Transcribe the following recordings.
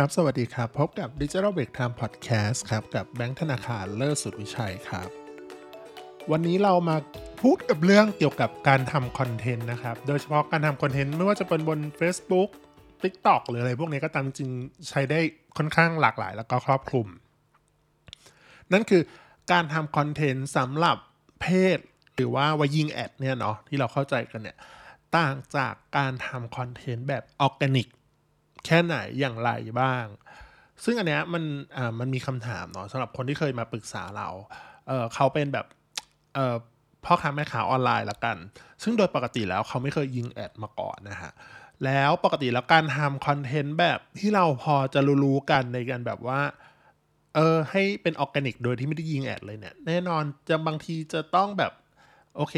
ครับ สวัสดีครับ พบกับ Digital Break Time Podcast ครับ กับแบงค์ธนาคารเลิศสุดวิชัยครับ วันนี้เรามาพูดกับเรื่องเกี่ยวกับการทำคอนเทนต์นะครับ โดยเฉพาะการทำคอนเทนต์ไม่ว่าจะเป็นบน Facebook TikTok หรืออะไรพวกนี้ก็ตามจริงใช้ได้ค่อนข้างหลากหลายแล้วก็ครอบคลุม นั่นคือการทำคอนเทนต์สำหรับเพศ หรือว่าว่ายิงแอดเนี่ยเนาะที่เราเข้าใจกันเนี่ย ต่างจากการทำคอนเทนต์แบบออร์แกนิก แค่ไหนอย่างไรบ้าง ซึ่งอันเนี้ยมันอ่ามันมีคำถามเนาะสำหรับคนที่เคยมาปรึกษาเราเออเขาเป็นแบบเออพ่อค้าแม่ค้าออนไลน์ละกัน ซึ่งโดยปกติแล้วเขาไม่เคยยิงแอดมาก่อนนะฮะแล้วปกติแล้วการทำคอนเทนต์แบบที่เราพอจะรู้ๆกันในการแบบว่าเออให้เป็นออร์แกนิกโดยที่ไม่ได้ยิงแอดเลยเนี่ย แน่นอนจะบางทีจะต้องแบบ โอเค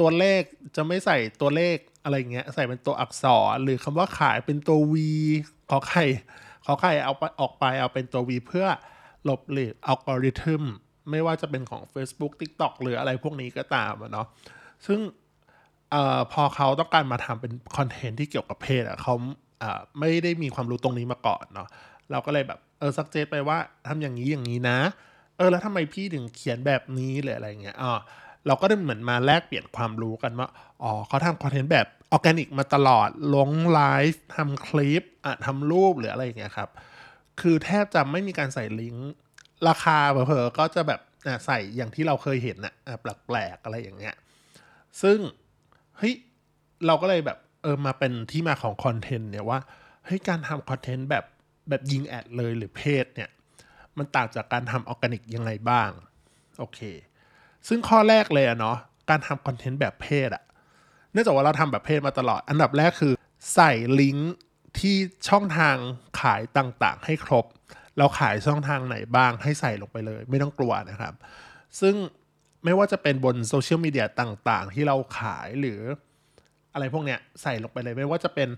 ตัวเลขจะไม่ใส่ตัวเลขอะไรเงี้ย ใส่เป็นตัวอักษรหรือคำว่าขายเป็นตัว V ขอไข่ขอไข่เอาไปออกไปเอาเป็นตัว V เพื่อหลบหลีกอัลกอริทึมไม่ว่าจะเป็นของ Facebook TikTok หรืออะไรพวกนี้ก็ตามอะเนาะซึ่งออพอเขาต้องการมาทำเป็นคอนเทนต์ที่เกี่ยวกับเพศอะเขาไม่ได้มีความรู้ตรงนี้มาก่อนเนาะเราก็เลยแบบเออซักเจตไปว่าทำอย่างนี้อย่างนี้นะ เออแล้วทำไมพี่ถึงเขียนแบบนี้หรืออะไรเงี้ยอ่า เราก็ได้เหมือนมาแลกเปลี่ยนความรู้กันว่า อ๋อเขาทำคอนเทนต์แบบออร์แกนิกมาตลอด ลงไลฟ์ทำคลิปอะทำรูปหรืออะไรอย่างเงี้ยครับ คือแทบจะไม่มีการใส่ลิงก์ ราคาเผลอๆก็จะแบบอะใส่อย่างที่เราเคยเห็นนะอะแปลกๆอะไรอย่างเงี้ย ซึ่งเฮ้ยเราก็เลยแบบเออมาเป็นที่มาของคอนเทนต์เนี่ยว่าเฮ้ยการทำคอนเทนต์แบบแบบยิงแอดเลยหรือเพจเนี่ย มันต่างจากการทำออร์แกนิกยังไงบ้าง โอเค ซึ่งข้อแรกเลยอะเนาะการทำคอนเทนต์แบบเพศอะเนื่องจากว่าเราทำแบบเพศมาตลอด อันดับแรกคือใส่ลิงก์ที่ช่องทางขายต่างๆ ให้ครบ เราขายช่องทางไหนบ้างให้ใส่ลงไปเลย ไม่ต้องกลัวนะครับ ซึ่งไม่ว่าจะเป็นบนโซเชียลมีเดียต่างๆ ที่เราขายหรืออะไรพวกเนี้ยใส่ลงไปเลยไม่ว่าจะเป็น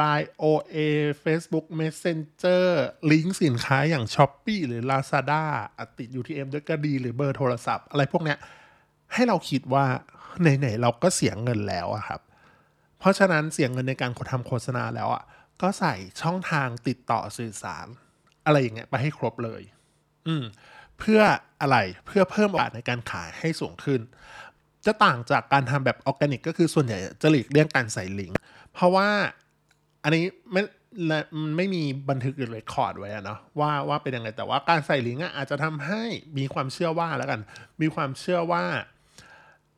Line OA Facebook Messenger ลิงก์สินค้าอย่าง s h อ p e e หรือ Lazada อติด UTM ด้วยก็ดีหรือเบอร์โทรศัพท์ อะไรพวกเนี้ย ให้เราคิดว่าไหนๆเราก็เสียเงินแล้วอะครับ เพราะฉะนั้นเสียเงินในการทำโฆษณาแล้วอะก็ใส่ช่องทางติดต่อสื่อสาร อะไรอย่างเงี้ยไปให้ครบเลย อืมเพื่ออะไรเพื่อเพิ่มโอกาสในการขายให้สูงขึ้น จะต่างจากการทำแบบออร์แกนิกก็คือส่วนใหญ่จะหลีกเลี่ยงการใส่ลิงก์เพราะว่า อันนี้ไม่ไม่มีบันทึกหรือ record ไว้อะเนาะว่าว่าเป็นยังไงแต่ว่าการใส่ลิงก์อาจจะทำให้มีความเชื่อว่าแล้วกัน มีความเชื่อว่า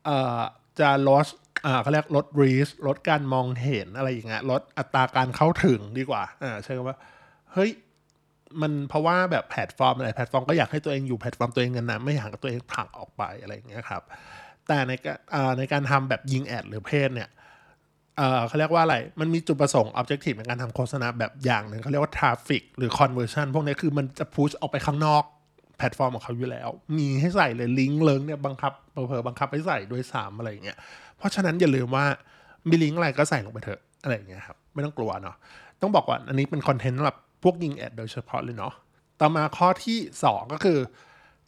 เอ่อจะลดอ่าเขาเรียกลด reach ลดการมองเห็นอะไรอย่างเงี้ยลดอัตราการเข้าถึงดีกว่าอ่าใช่คำว่าเฮ้ยมันเพราะว่าแบบแพลตฟอร์มอะไรแพลตฟอร์มก็อยากให้ตัวเองอยู่แพลตฟอร์มตัวเองกันนะไม่อยากให้ตัวเองผลักออกไปอะไรอย่างเงี้ยครับแต่ในการอ่าในการทำแบบยิง ad หรือ paid เนี่ย เอ่อเขาเรียกว่าอะไร มันมีจุดประสงค์ objective ในการทำโฆษณาแบบอย่างหนึ่งเขาเรียกว่า traffic หรือ conversion พวกนี้คือมันจะ push ออกไปข้างนอกแพลตฟอร์มของเขาอยู่แล้ว มีให้ใส่เลยลิงก์เลิงเนี่ยบังคับเผลอๆบังคับให้ใส่ด้วยซ้ำอะไรอย่างเงี้ย เพราะฉะนั้นอย่าลืมว่ามีลิงก์อะไรก็ใส่ลงไปเถอะอะไรอย่างเงี้ยครับไม่ต้องกลัวเนาะต้องบอกว่าอันนี้เป็นคอนเทนต์สำหรับพวกยิง ad โดยเฉพาะเลยเนาะต่อมาข้อที่ 2 ก็คือ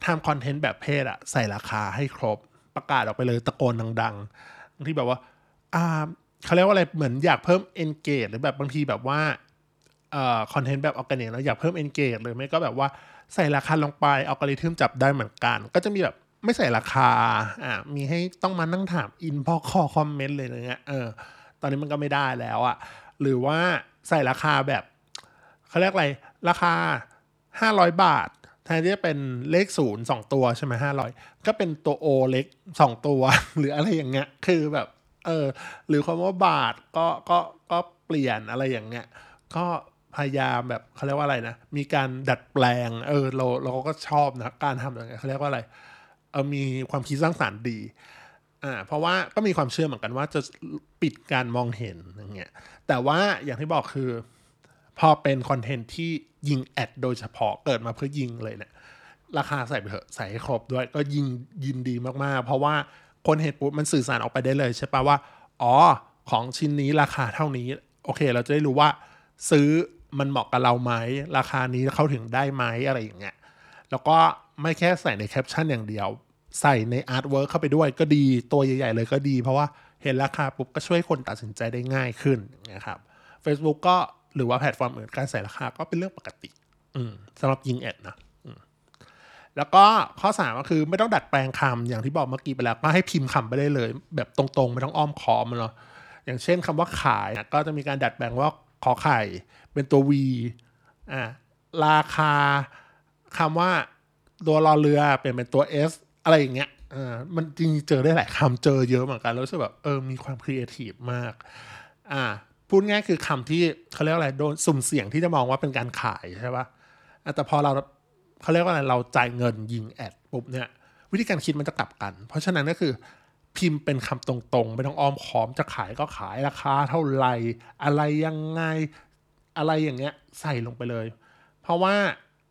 ทำคอนเทนต์แบบ paid อะใส่ราคาให้ครบประกาศออกไปเลยตะโกนดังๆที่แบบว่าอ่า เขาเรียกว่าอะไรเหมือนอยากเพิ่ม engage หรือแบบบางทีแบบว่าเอ่อคอนเทนต์แบบออร์แกนิกแล้วอยากเพิ่ม engage เลยไม่ก็แบบว่าใส่ราคาลงไปอัลกอริทึมจับได้เหมือนกัน ก็จะมีแบบไม่ใส่ราคาอ่ามีให้ต้องมานั่งถาม inbox คอมเมนต์เลยอะไรเงี้ยเออตอนนี้มันก็ไม่ได้แล้วอะหรือว่าใส่ราคาแบบเขาเรียกอะไรราคา 500 บาทแทนที่จะเป็นเลขศูนย์สองตัวใช่ไหมห้าร้อยก็เป็นตัวโอเล็กสองตัว หรืออะไรอย่างเงี้ย คือแบบ เออหรือคำว่าบาทก็ก็ก็เปลี่ยนอะไรอย่างเงี้ยก็พยายามแบบเขาเรียกว่าอะไรนะ มีการดัดแปลง เออเราเราก็ชอบนะการทำอย่างเงี้ยเขาเรียกว่าอะไรเออมีความคิดสร้างสรรค์ดีอ่าเพราะว่าก็มีความเชื่อเหมือนกันว่าจะปิดการมองเห็นอย่างเงี้ยแต่ว่าอย่างที่บอกคือ พอเป็นคอนเทนต์ที่ยิง ad โดยเฉพาะเกิดมาเพื่อยิงเลยเนี่ยราคาใส่ไปเถอะใส่ให้ครบด้วยก็ยิงยินดีมากๆ เพราะว่า คนเห็นปุ๊บมันสื่อสารออกไปได้เลยใช่ปะว่า อ๋อ ของชิ้นนี้ราคาเท่านี้ โอเค เราจะได้รู้ว่า ซื้อมันเหมาะกับเราไหมราคานี้เข้าถึงได้ไหมอะไรอย่างเงี้ยแล้วก็ไม่แค่ใส่ในแคปชั่นอย่างเดียว ใส่ใน artwork เข้าไปด้วยก็ดีตัวใหญ่ๆเลยก็ดี เพราะว่าเห็นราคาปุ๊บก็ช่วยคนตัดสินใจได้ง่ายขึ้นอย่างเงี้ยครับ Facebook ก็หรือว่าแพลตฟอร์มอื่นการใส่ราคาก็เป็นเรื่องปกติอืมสำหรับยิง ad นะ แล้วก็ข้อสามก็คือไม่ต้องดัดแปลงคำอย่างที่บอกเมื่อกี้ไปแล้วก็ให้พิมพ์คำไปได้เลย แบบตรงๆ ไม่ต้องอ้อมค้อมันเนาะอย่างเช่นคำว่าขายก็จะมีการดัดแปลงว่าขอไข่ เป็นตัว V อ่าราคาคำว่าตัวรอเรือเปลี่ยนเป็นตัว S อะไรอย่างเงี้ยอ่ามันจริงเจอได้หลายคำเจอเยอะเหมือนกันแล้วรู้สึกแบบเออมีความครีเอทีฟมากอ่าพูดง่ายคือคำที่เขาเรียกอะไรโดนสุ่มเสี่ยงที่จะมองว่าเป็นการขายใช่ปะ่ะแต่พอเรา เขาเรียกว่าอะไรเราจ่ายเงินยิงแอดปุ๊บเนี่ยวิธีการคิดมันจะกลับกัน เพราะฉะนั้นก็คือพิมพ์เป็นคำตรงๆ ไม่ต้องอ้อมค้อมจะขายก็ขายราคาเท่าไหร่อะไรยังไงอะไรอย่างเงี้ยใส่ลงไปเลย เพราะว่า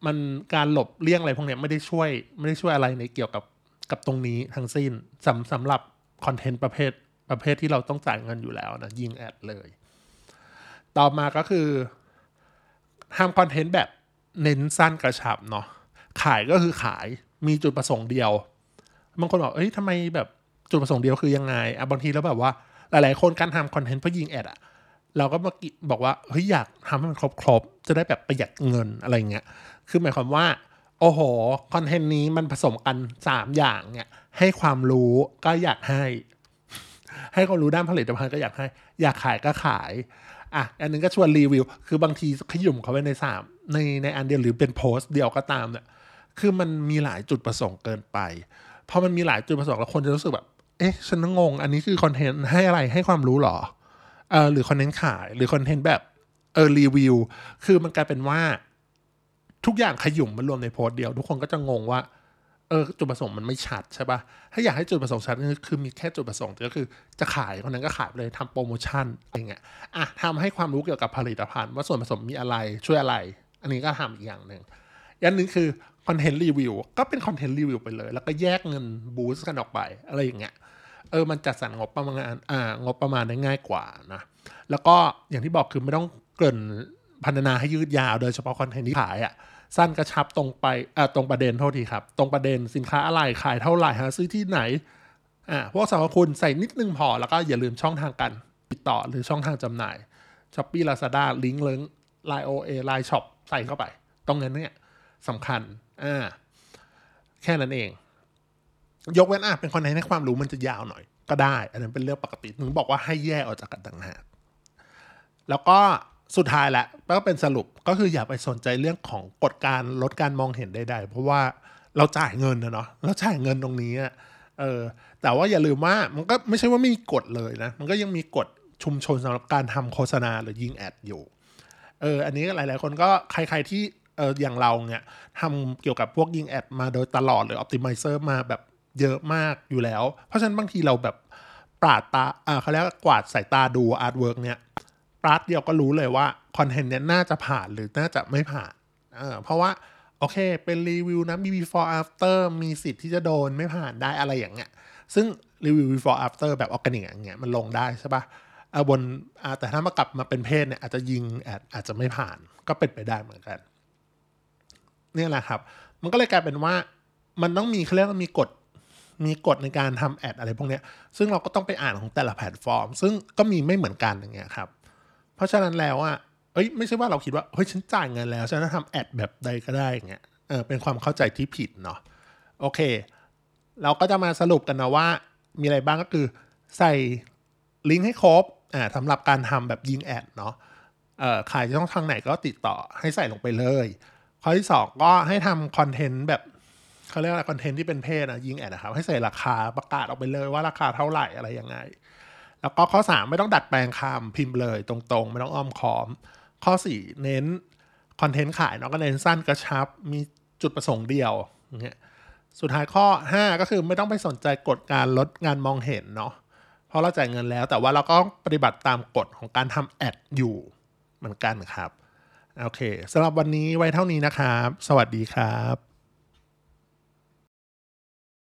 มันการหลบเลี่ยงอะไรพวกเนี้ยไม่ได้ช่วยไม่ได้ช่วยอะไรในเกี่ยวกับกับตรงนี้ทั้งสิ้นสำสำหรับคอนเทนต์ประเภทประเภทที่เราต้องจ่ายเงินอยู่แล้วนะยิงแอดเลย ต่อมาก็คือทำคอนเทนต์แบบเน้นสั้นกระชับเนาะ ขายก็คือขายมีจุดประสงค์เดียวบางคนบอกเอ้ยทำไมแบบจุดประสงค์เดียวคือยังไงอะบางทีแล้วแบบว่าหลายๆคนการทำคอนเทนต์เพื่อยิงแอดอะเราก็มาบอกว่าเฮ้ยอยากทำให้มันครบๆจะได้แบบประหยัดเงินอะไรเงี้ยคือหมายความว่า โอ้โหคอนเทนต์นี้มันผสมกันสามอย่างเนี่ยให้ความรู้ก็อยากให้ ให้ความรู้ด้านผลิตภัณฑ์ก็อยากให้ อยากขายก็ขายอะอันนึงก็ชวนรีวิว คือบางทีขยุ่มเขาไว้ในสามในในอันเดียวหรือเป็นโพสต์เดียวก็ตามเนี่ย คือมันมีหลายจุดประสงค์เกินไปพอมันมีหลายจุดประสงค์แล้วคนจะรู้สึกแบบ เอ๊ะ ฉันงง อันนี้คือคอนเทนต์ให้อะไรให้ความรู้หรอเออหรือคอนเทนต์ขายหรือคอนเทนต์แบบเออรีวิวคือมันกลายเป็นว่า ทุกอย่างขยุ้มมันรวมในโพสต์เดียว ทุกคนก็จะงงว่าเออจุดประสงค์มันไม่ชัดใช่ปะถ้าอยากให้จุดประสงค์ชัดคือมีแค่จุดประสงค์ก็คือจะขายคนนั้นก็ขายเลยทำโปรโมชั่นอะไรเงี้ยอะทำให้ความรู้เกี่ยวกับผลิตภัณฑ์ ว่าส่วนผสมมีอะไรช่วยอะไร อันนี้ก็ทำอีกอย่างหนึ่งอย่างหนึ่งคือ คอนเทนต์รีวิวก็เป็นคอนเทนต์รีวิวไปเลย แล้วก็แยกเงินบูสต์กันออกไป อะไรอย่างเงี้ยเออมันจัดสรรงบประมาณอ่างบประมาณได้ง่ายกว่านะแล้วก็อย่างที่บอกคือไม่ต้องเกินพันนาให้ยืดยาว โดยเฉพาะคอนเทนต์ที่ขายอะสั้นกระชับตรงไปอ่าตรงประเด็นเท่าทีครับ ตรงประเด็นสินค้าอะไรขายเท่าไหร่หาซื้อที่ไหนอ่าพวกสรรพคุณใส่นิดนึงพอ แล้วก็อย่าลืมช่องทางการติดต่อหรือช่องทางจำหน่าย Shopee Lazada ลิงก์เลิง LINE OA LINE Shop ใส่เข้าไป ตรงนั้นเนี่ยสำคัญ อ่าแค่นั้นเอง ยกเว้นอะเป็นคอนเทนต์ให้ความรู้มันจะยาวหน่อย ก็ได้ อันนั้นเป็นเรื่องปกติถึงบอกว่าให้แยกออกจากกันต่างหากแล้วก็สุดท้ายแหละก็เป็นสรุปก็คืออย่าไปสนใจเรื่องของกฎการลดการมองเห็นใดๆ เพราะว่าเราจ่ายเงินนะเนาะเราจ่ายเงินตรงนี้เออแต่ว่าอย่าลืมว่ามันก็ไม่ใช่ว่าไม่มีกฎเลยนะ มันก็ยังมีกฎชุมชนสำหรับการทำโฆษณาหรือยิง ad อยู่เอออันนี้หลายๆคนก็ใครๆที่ เอออย่างเราเนี่ยทำเกี่ยวกับพวกยิง ad มาโดยตลอดหรือ optimizer มาแบบเยอะมากอยู่แล้ว เพราะฉะนั้นบางทีเราแบบปราดตาอ่าเขาเรียกกวาดสายตาดู artwork เนี่ยปราดเดียวก็รู้เลยว่าคอนเทนต์เนี้ยน่าจะผ่านหรือน่าจะไม่ผ่านเออเพราะว่าโอเค เป็นรีวิวนะมี before after มีสิทธิ์ที่จะโดนไม่ผ่านได้อะไรอย่างเงี้ย ซึ่งรีวิว before after แบบออร์แกนิกอย่างเงี้ยมันลงได้ใช่ปะ่ะบนแต่ถ้ามากลับมาเป็น paid เนี่ยอาจจะยิง ad อาจจะไม่ผ่านก็เป็นไปได้เหมือนกัน นี่แหละครับ มันก็เลยกลายเป็นว่ามันต้องมีเขาเรียกว่ามีกฎมีกฎในการทำ ad อะไรพวกนี้ซึ่งเราก็ต้องไปอ่านของแต่ละแพลตฟอร์ม ซึ่งก็มีไม่เหมือนกันอย่างเงี้ยครับเพราะฉะนั้นแล้วอะเอ้ยไม่ใช่ว่าเราคิดว่าเฮ้ยฉันจ่ายเงินแล้วฉันจะทำแอดแบบใดก็ได้อย่างเงี้ยเออเป็นความเข้าใจที่ผิดเนาะโอเค เราก็จะมาสรุปกันนะว่า มีอะไรบ้างก็คือใส่ลิงก์ให้ครบอ่าสำหรับการทำแบบยิงแอดเนาะเอ่อขายช่องทางไหนก็ติดต่อให้ใส่ลงไปเลย ข้อที่สองก็ให้ทำคอนเทนต์แบบเขาเรียกว่าคอนเทนต์ที่เป็นเพศนะยิงแอดนะครับ ให้ใส่ราคาประกาศออกไปเลยว่าราคาเท่าไหร่อะไรยังไง แล้วก็ข้อสามไม่ต้องดัดแปลงคำพิมพ์เลยตรงๆ ไม่ต้องอ้อมค้อม ข้อสี่เน้นคอนเทนต์ขายเนาะก็เน้นสั้นกระชับ มีจุดประสงค์เดียวอย่างเงี้ยสุดท้ายข้อ 5 ก็คือไม่ต้องไปสนใจกฎการลดงานมองเห็นเนาะเพราะเราจ่ายเงินแล้วแต่ว่าเราก็ปฏิบัติตามกฎของการทำแอดอยู่เหมือนกันครับ โอเคสำหรับวันนี้ไว้เท่านี้นะครับ สวัสดีครับ